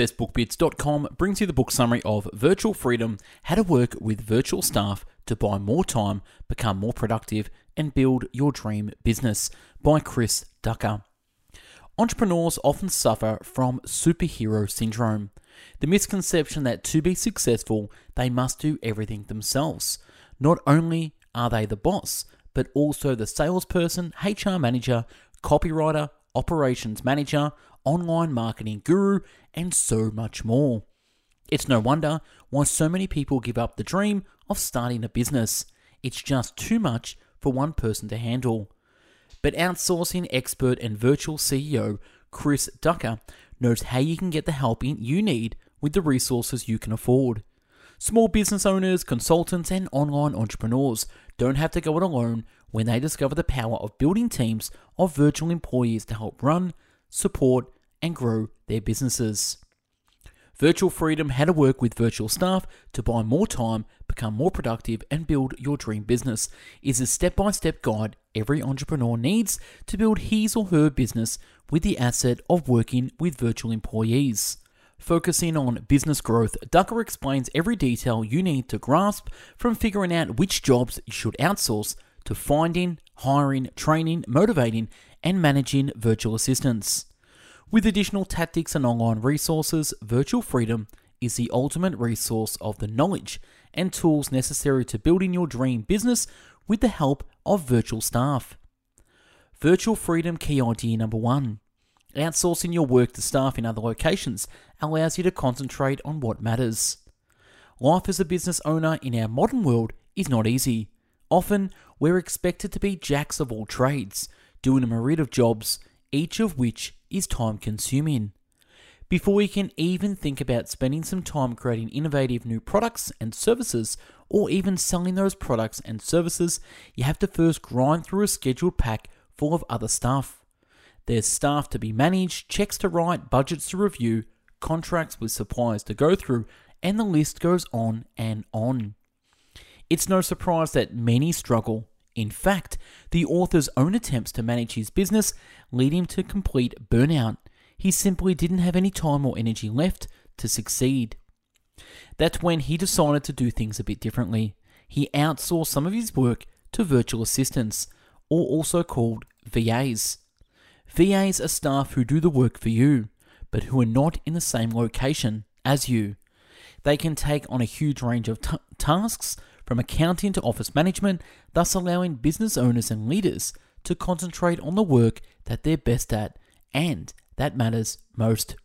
BestBookBits.com brings you the book summary of Virtual Freedom How to Work with Virtual Staff to Buy More Time, Become More Productive, and Build Your Dream Business by Chris Ducker. Entrepreneurs often suffer from superhero syndrome, the misconception that to be successful, they must do everything themselves. Not only are they the boss, but also the salesperson, HR manager, copywriter, operations manager, online marketing guru, and so much more. It's no wonder why so many people give up the dream of starting a business. It's just too much for one person to handle. But outsourcing expert and virtual CEO Chris Ducker knows how you can get the help you need with the resources you can afford. Small business owners, consultants, and online entrepreneurs don't have to go it alone when they discover the power of building teams of virtual employees to help run, support, and grow their businesses. Virtual Freedom How to Work with Virtual Staff to Buy More Time, Become More Productive, and Build Your Dream Business is a step by step guide every entrepreneur needs to build his or her business with the asset of working with virtual employees. Focusing on business growth, Ducker explains every detail you need to grasp from figuring out which jobs you should outsource to finding, hiring, training, motivating, and managing virtual assistants. With additional tactics and online resources, Virtual Freedom is the ultimate resource of the knowledge and tools necessary to building your dream business with the help of virtual staff. Virtual Freedom key idea number one outsourcing your work to staff in other locations allows you to concentrate on what matters. Life as a business owner in our modern world is not easy. Often, we're expected to be jacks of all trades, doing a myriad of jobs, each of which is time consuming. Before you can even think about spending some time creating innovative new products and services, or even selling those products and services, you have to first grind through a scheduled pack full of other stuff. There's staff to be managed, checks to write, budgets to review, contracts with suppliers to go through, and the list goes on and on. It's no surprise that many struggle in fact, the author's own attempts to manage his business lead him to complete burnout. He simply didn't have any time or energy left to succeed. That's when he decided to do things a bit differently. He outsourced some of his work to virtual assistants, or also called VAs. VAs are staff who do the work for you, but who are not in the same location as you. They can take on a huge range of t- tasks from accounting to office management, thus allowing business owners and leaders to concentrate on the work that they're best at and that matters most.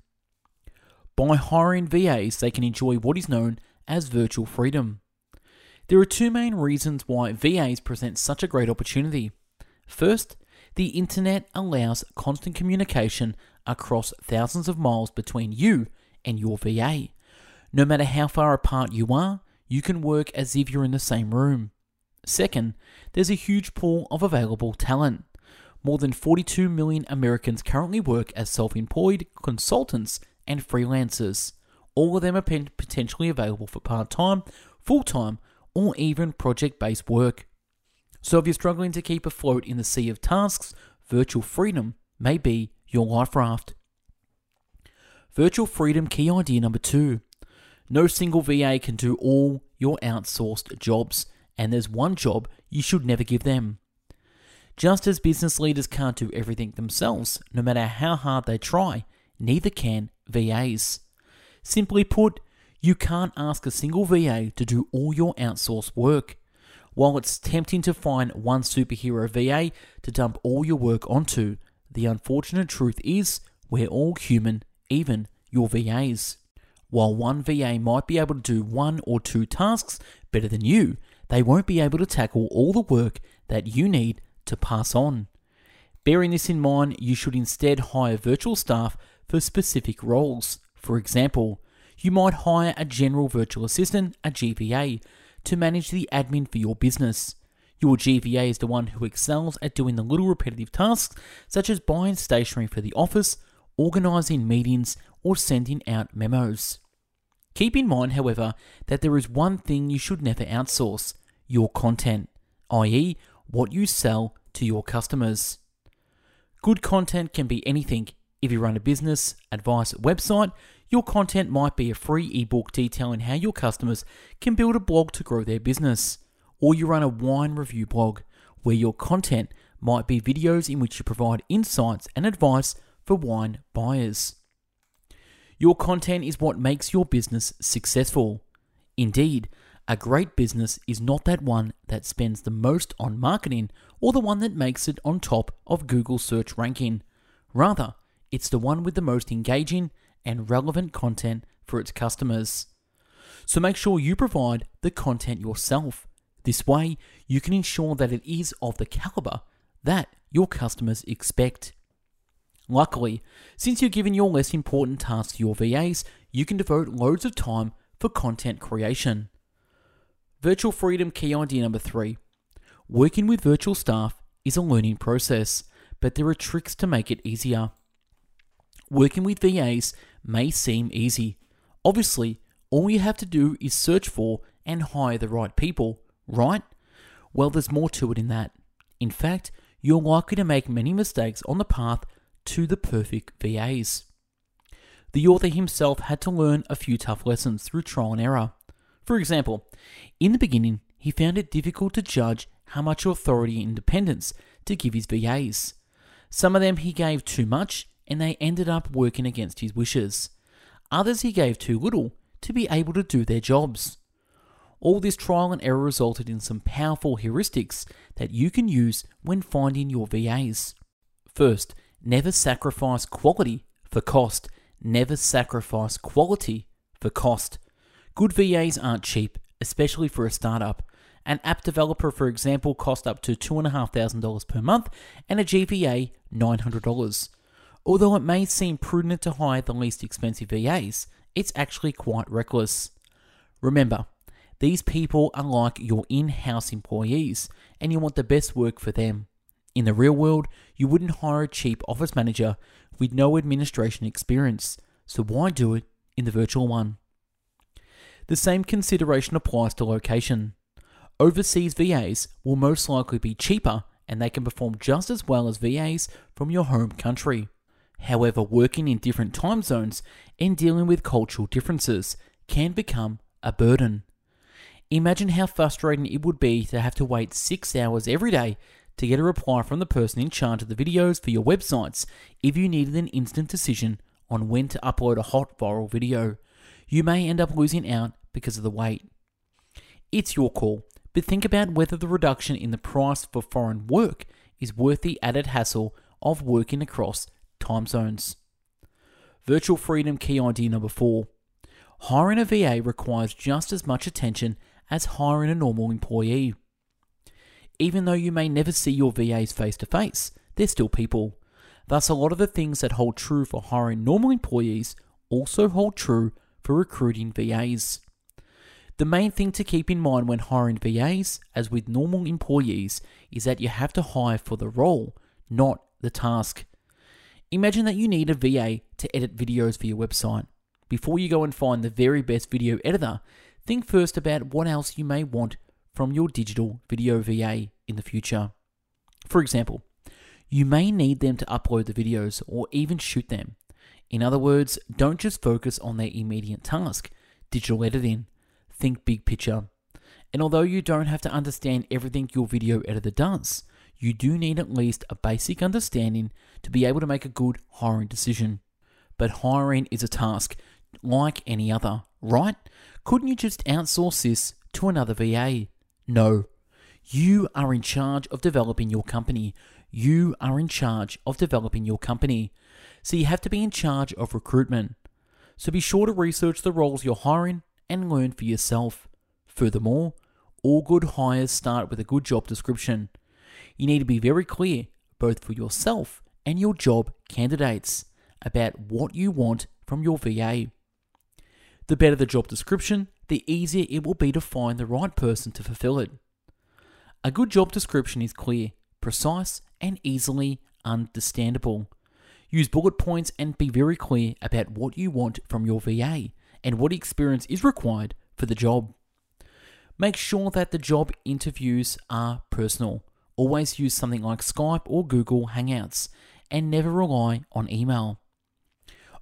By hiring VAs, they can enjoy what is known as virtual freedom. There are two main reasons why VAs present such a great opportunity. First, the internet allows constant communication across thousands of miles between you and your VA. No matter how far apart you are, you can work as if you're in the same room. Second, there's a huge pool of available talent. More than 42 million Americans currently work as self employed consultants and freelancers. All of them are potentially available for part time, full time, or even project based work. So if you're struggling to keep afloat in the sea of tasks, virtual freedom may be your life raft. Virtual freedom key idea number two no single VA can do all your outsourced jobs, and there's one job you should never give them. Just as business leaders can't do everything themselves, no matter how hard they try, neither can VAs. Simply put, you can't ask a single VA to do all your outsourced work. While it's tempting to find one superhero VA to dump all your work onto, the unfortunate truth is we're all human, even your VAs. While one VA might be able to do one or two tasks better than you, they won't be able to tackle all the work that you need to pass on. Bearing this in mind, you should instead hire virtual staff for specific roles. For example, you might hire a general virtual assistant, a GVA, to manage the admin for your business. Your GVA is the one who excels at doing the little repetitive tasks such as buying stationery for the office, organizing meetings, or sending out memos. Keep in mind, however, that there is one thing you should never outsource your content, i.e., what you sell to your customers. Good content can be anything. If you run a business, advice, website, Your content might be a free ebook detailing how your customers can build a blog to grow their business. Or you run a wine review blog where your content might be videos in which you provide insights and advice for wine buyers. Your content is what makes your business successful. Indeed, a great business is not that one that spends the most on marketing or the one that makes it on top of Google search ranking. Rather, it's the one with the most engaging and relevant content for its customers. So make sure you provide the content yourself. This way, you can ensure that it is of the caliber that your customers expect. Luckily, since you're giving your less important tasks to your VAs, you can devote loads of time for content creation. Virtual freedom key idea number three working with virtual staff is a learning process, but there are tricks to make it easier. Working with VAs may seem easy. Obviously, all you have to do is search for and hire the right people, right? Well, there's more to it in that. In fact, you're likely to make many mistakes on the path to the perfect VAs. The author himself had to learn a few tough lessons through trial and error. For example, in the beginning, he found it difficult to judge how much authority and independence to give his VAs. Some of them he gave too much and they ended up working against his wishes. Others he gave too little to be able to do their jobs. All this trial and error resulted in some powerful heuristics that you can use when finding your VAs. First, never sacrifice quality for cost. Never sacrifice quality for cost. Good VAs aren't cheap, especially for a startup. An app developer, for example, costs up to $2,500 per month and a GVA $900. Although it may seem prudent to hire the least expensive VAs, it's actually quite reckless. Remember, these people are like your in house employees, and you want the best work for them. In the real world, you wouldn't hire a cheap office manager with no administration experience, so why do it in the virtual one? The same consideration applies to location. Overseas VAs will most likely be cheaper and they can perform just as well as VAs from your home country. However, working in different time zones and dealing with cultural differences can become a burden. Imagine how frustrating it would be to have to wait six hours every day to get a reply from the person in charge of the videos for your websites if you needed an instant decision on when to upload a hot viral video. You may end up losing out because of the wait. It's your call, but think about whether the reduction in the price for foreign work is worth the added hassle of working across time zones. Virtual freedom key idea number four. Hiring a VA requires just as much attention as hiring a normal employee. Even though you may never see your VAs face to face, they're still people. Thus, a lot of the things that hold true for hiring normal employees also hold true for recruiting VAs. The main thing to keep in mind when hiring VAs, as with normal employees, is that you have to hire for the role, not the task. Imagine that you need a VA to edit videos for your website. Before you go and find the very best video editor, think first about what else you may want from your digital video VA in the future. For example, you may need them to upload the videos or even shoot them. In other words, don't just focus on their immediate task, digital editing. Think big picture. And although you don't have to understand everything your video editor does, you do need at least a basic understanding to be able to make a good hiring decision. But hiring is a task like any other, right? Couldn't you just outsource this to another VA? No. You are in charge of developing your company. You are in charge of developing your company. So you have to be in charge of recruitment. So be sure to research the roles you're hiring and learn for yourself. Furthermore, all good hires start with a good job description. You need to be very clear, both for yourself and your job candidates, about what you want from your VA. The better the job description, the easier it will be to find the right person to fulfill it. A good job description is clear, precise, and easily understandable. Use bullet points and be very clear about what you want from your VA and what experience is required for the job. Make sure that the job interviews are personal. Always use something like Skype or Google Hangouts and never rely on email.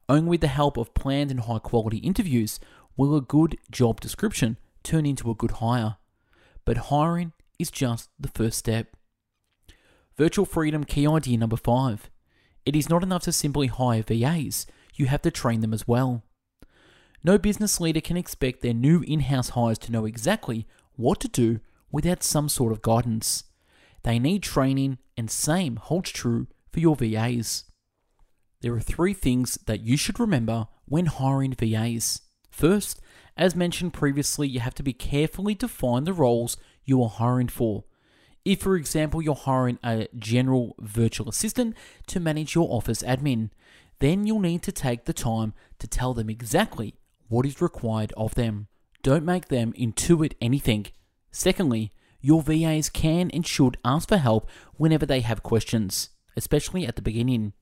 Only with the help of planned and high quality interviews will a good job description turn into a good hire. But hiring is just the first step. Virtual freedom key idea number five. It is not enough to simply hire VAs, you have to train them as well. No business leader can expect their new in house hires to know exactly what to do without some sort of guidance. They need training, and same holds true for your VAs. There are three things that you should remember when hiring VAs. First, as mentioned previously, you have to be carefully define the roles you are hiring for. If, for example, you're hiring a general virtual assistant to manage your office admin, then you'll need to take the time to tell them exactly what is required of them. Don't make them intuit anything. Secondly, your VAs can and should ask for help whenever they have questions, especially at the beginning.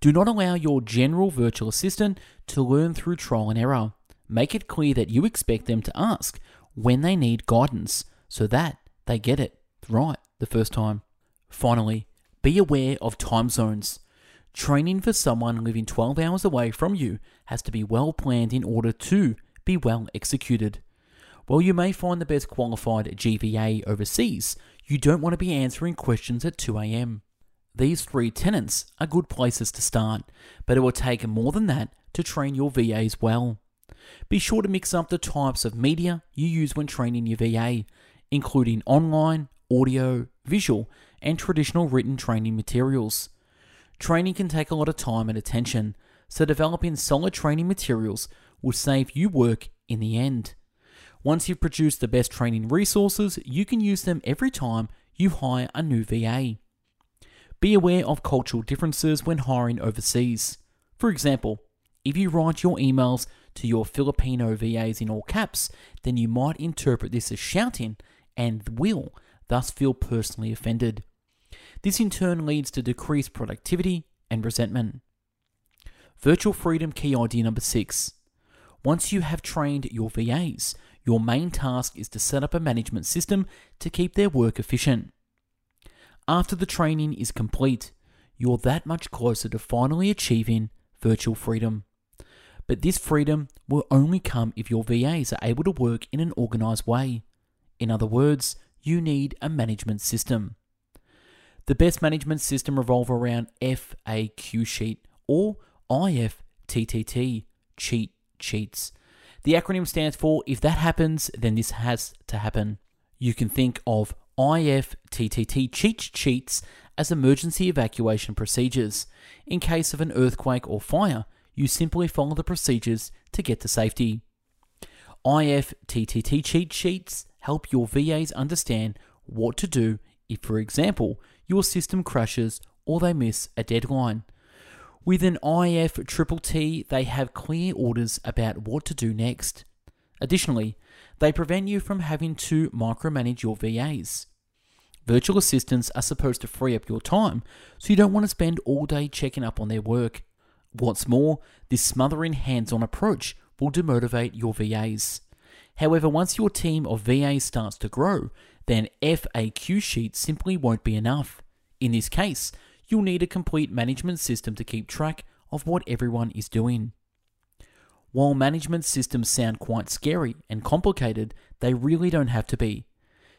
Do not allow your general virtual assistant to learn through trial and error. Make it clear that you expect them to ask when they need guidance so that they get it right the first time. Finally, be aware of time zones. Training for someone living 12 hours away from you has to be well planned in order to be well executed. While you may find the best qualified GVA overseas, you don't want to be answering questions at 2 a.m. These three tenants are good places to start, but it will take more than that to train your VAs well. Be sure to mix up the types of media you use when training your VA, including online, audio, visual, and traditional written training materials. Training can take a lot of time and attention, so developing solid training materials will save you work in the end. Once you've produced the best training resources, you can use them every time you hire a new VA. Be aware of cultural differences when hiring overseas. For example, if you write your emails to your Filipino VAs in all caps, then you might interpret this as shouting and will thus feel personally offended. This in turn leads to decreased productivity and resentment. Virtual freedom key idea number six. Once you have trained your VAs, your main task is to set up a management system to keep their work efficient. After the training is complete, you're that much closer to finally achieving virtual freedom. But this freedom will only come if your VAs are able to work in an organized way. In other words, you need a management system. The best management system revolve around FAQ sheet or IFTTT, cheat sheets. The acronym stands for if that happens, then this has to happen. You can think of IFTTT cheat sheets as emergency evacuation procedures. In case of an earthquake or fire, you simply follow the procedures to get to safety. IFTTT cheat sheets help your VAs understand what to do if, for example, your system crashes or they miss a deadline. With an IF they have clear orders about what to do next. Additionally, they prevent you from having to micromanage your VAs. Virtual assistants are supposed to free up your time, so you don't want to spend all day checking up on their work. What's more, this smothering hands on approach will demotivate your VAs. However, once your team of VAs starts to grow, then FAQ sheets simply won't be enough. In this case, you'll need a complete management system to keep track of what everyone is doing. While management systems sound quite scary and complicated, they really don't have to be.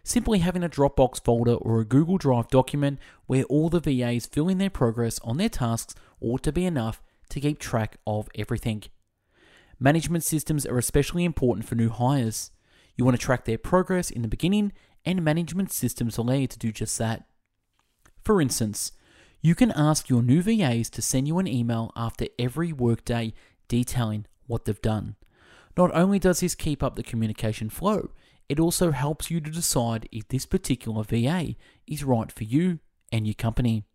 Simply having a Dropbox folder or a Google Drive document where all the VAs fill in their progress on their tasks ought to be enough to keep track of everything. Management systems are especially important for new hires. You want to track their progress in the beginning, and management systems allow you to do just that. For instance, you can ask your new VAs to send you an email after every workday detailing what they've done. Not only does this keep up the communication flow, it also helps you to decide if this particular VA is right for you and your company.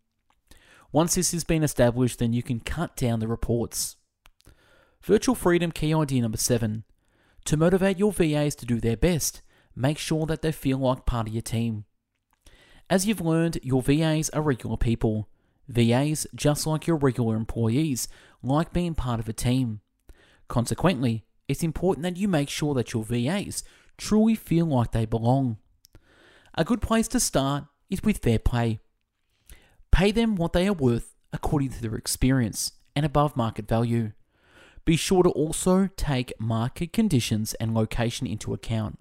Once this has been established, then you can cut down the reports. Virtual Freedom key idea number seven. To motivate your VAs to do their best, make sure that they feel like part of your team. As you've learned, your VAs are regular people. VAs, just like your regular employees, like being part of a team. Consequently, it's important that you make sure that your VAs truly feel like they belong. A good place to start is with fair pay. Pay them what they are worth according to their experience and above market value. Be sure to also take market conditions and location into account.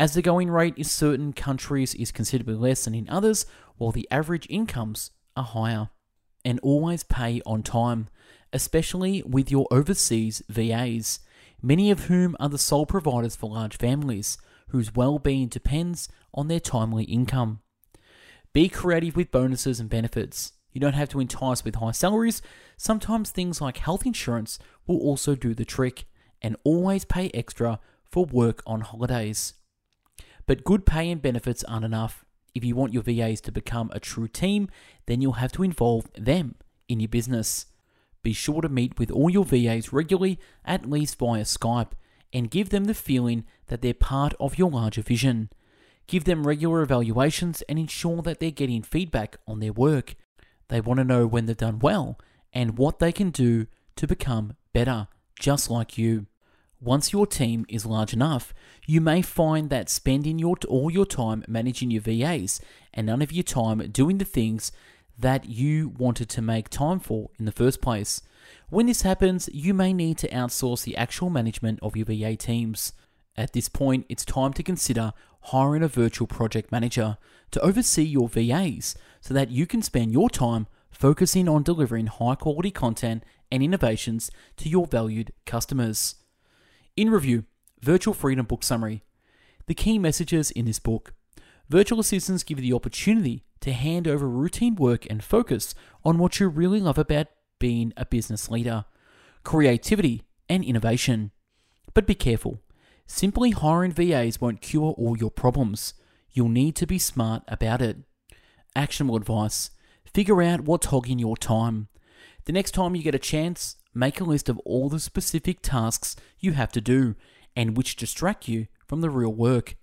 As the going rate in certain countries is considerably less than in others, while the average incomes are higher. And always pay on time, especially with your overseas VAs, many of whom are the sole providers for large families whose well being depends on their timely income. Be creative with bonuses and benefits. You don't have to entice with high salaries. Sometimes things like health insurance will also do the trick, and always pay extra for work on holidays. But good pay and benefits aren't enough. If you want your VAs to become a true team, then you'll have to involve them in your business. Be sure to meet with all your VAs regularly, at least via Skype, and give them the feeling that they're part of your larger vision. Give them regular evaluations and ensure that they're getting feedback on their work. They want to know when they've done well and what they can do to become better, just like you. Once your team is large enough, you may find that spending your, all your time managing your VAs and none of your time doing the things that you wanted to make time for in the first place. When this happens, you may need to outsource the actual management of your VA teams. At this point, it's time to consider hiring a virtual project manager to oversee your VAs so that you can spend your time focusing on delivering high quality content and innovations to your valued customers. In review, Virtual Freedom Book Summary. The key messages in this book. Virtual assistants give you the opportunity to hand over routine work and focus on what you really love about being a business leader creativity and innovation. But be careful. Simply hiring VAs won't cure all your problems. You'll need to be smart about it. Actionable advice figure out what's hogging your time. The next time you get a chance, make a list of all the specific tasks you have to do and which distract you from the real work.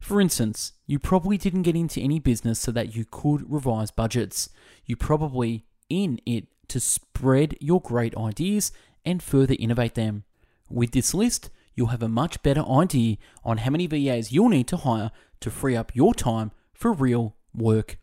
For instance, you probably didn't get into any business so that you could revise budgets. You probably in it to spread your great ideas and further innovate them. With this list, you'll have a much better idea on how many VAs you'll need to hire to free up your time for real work.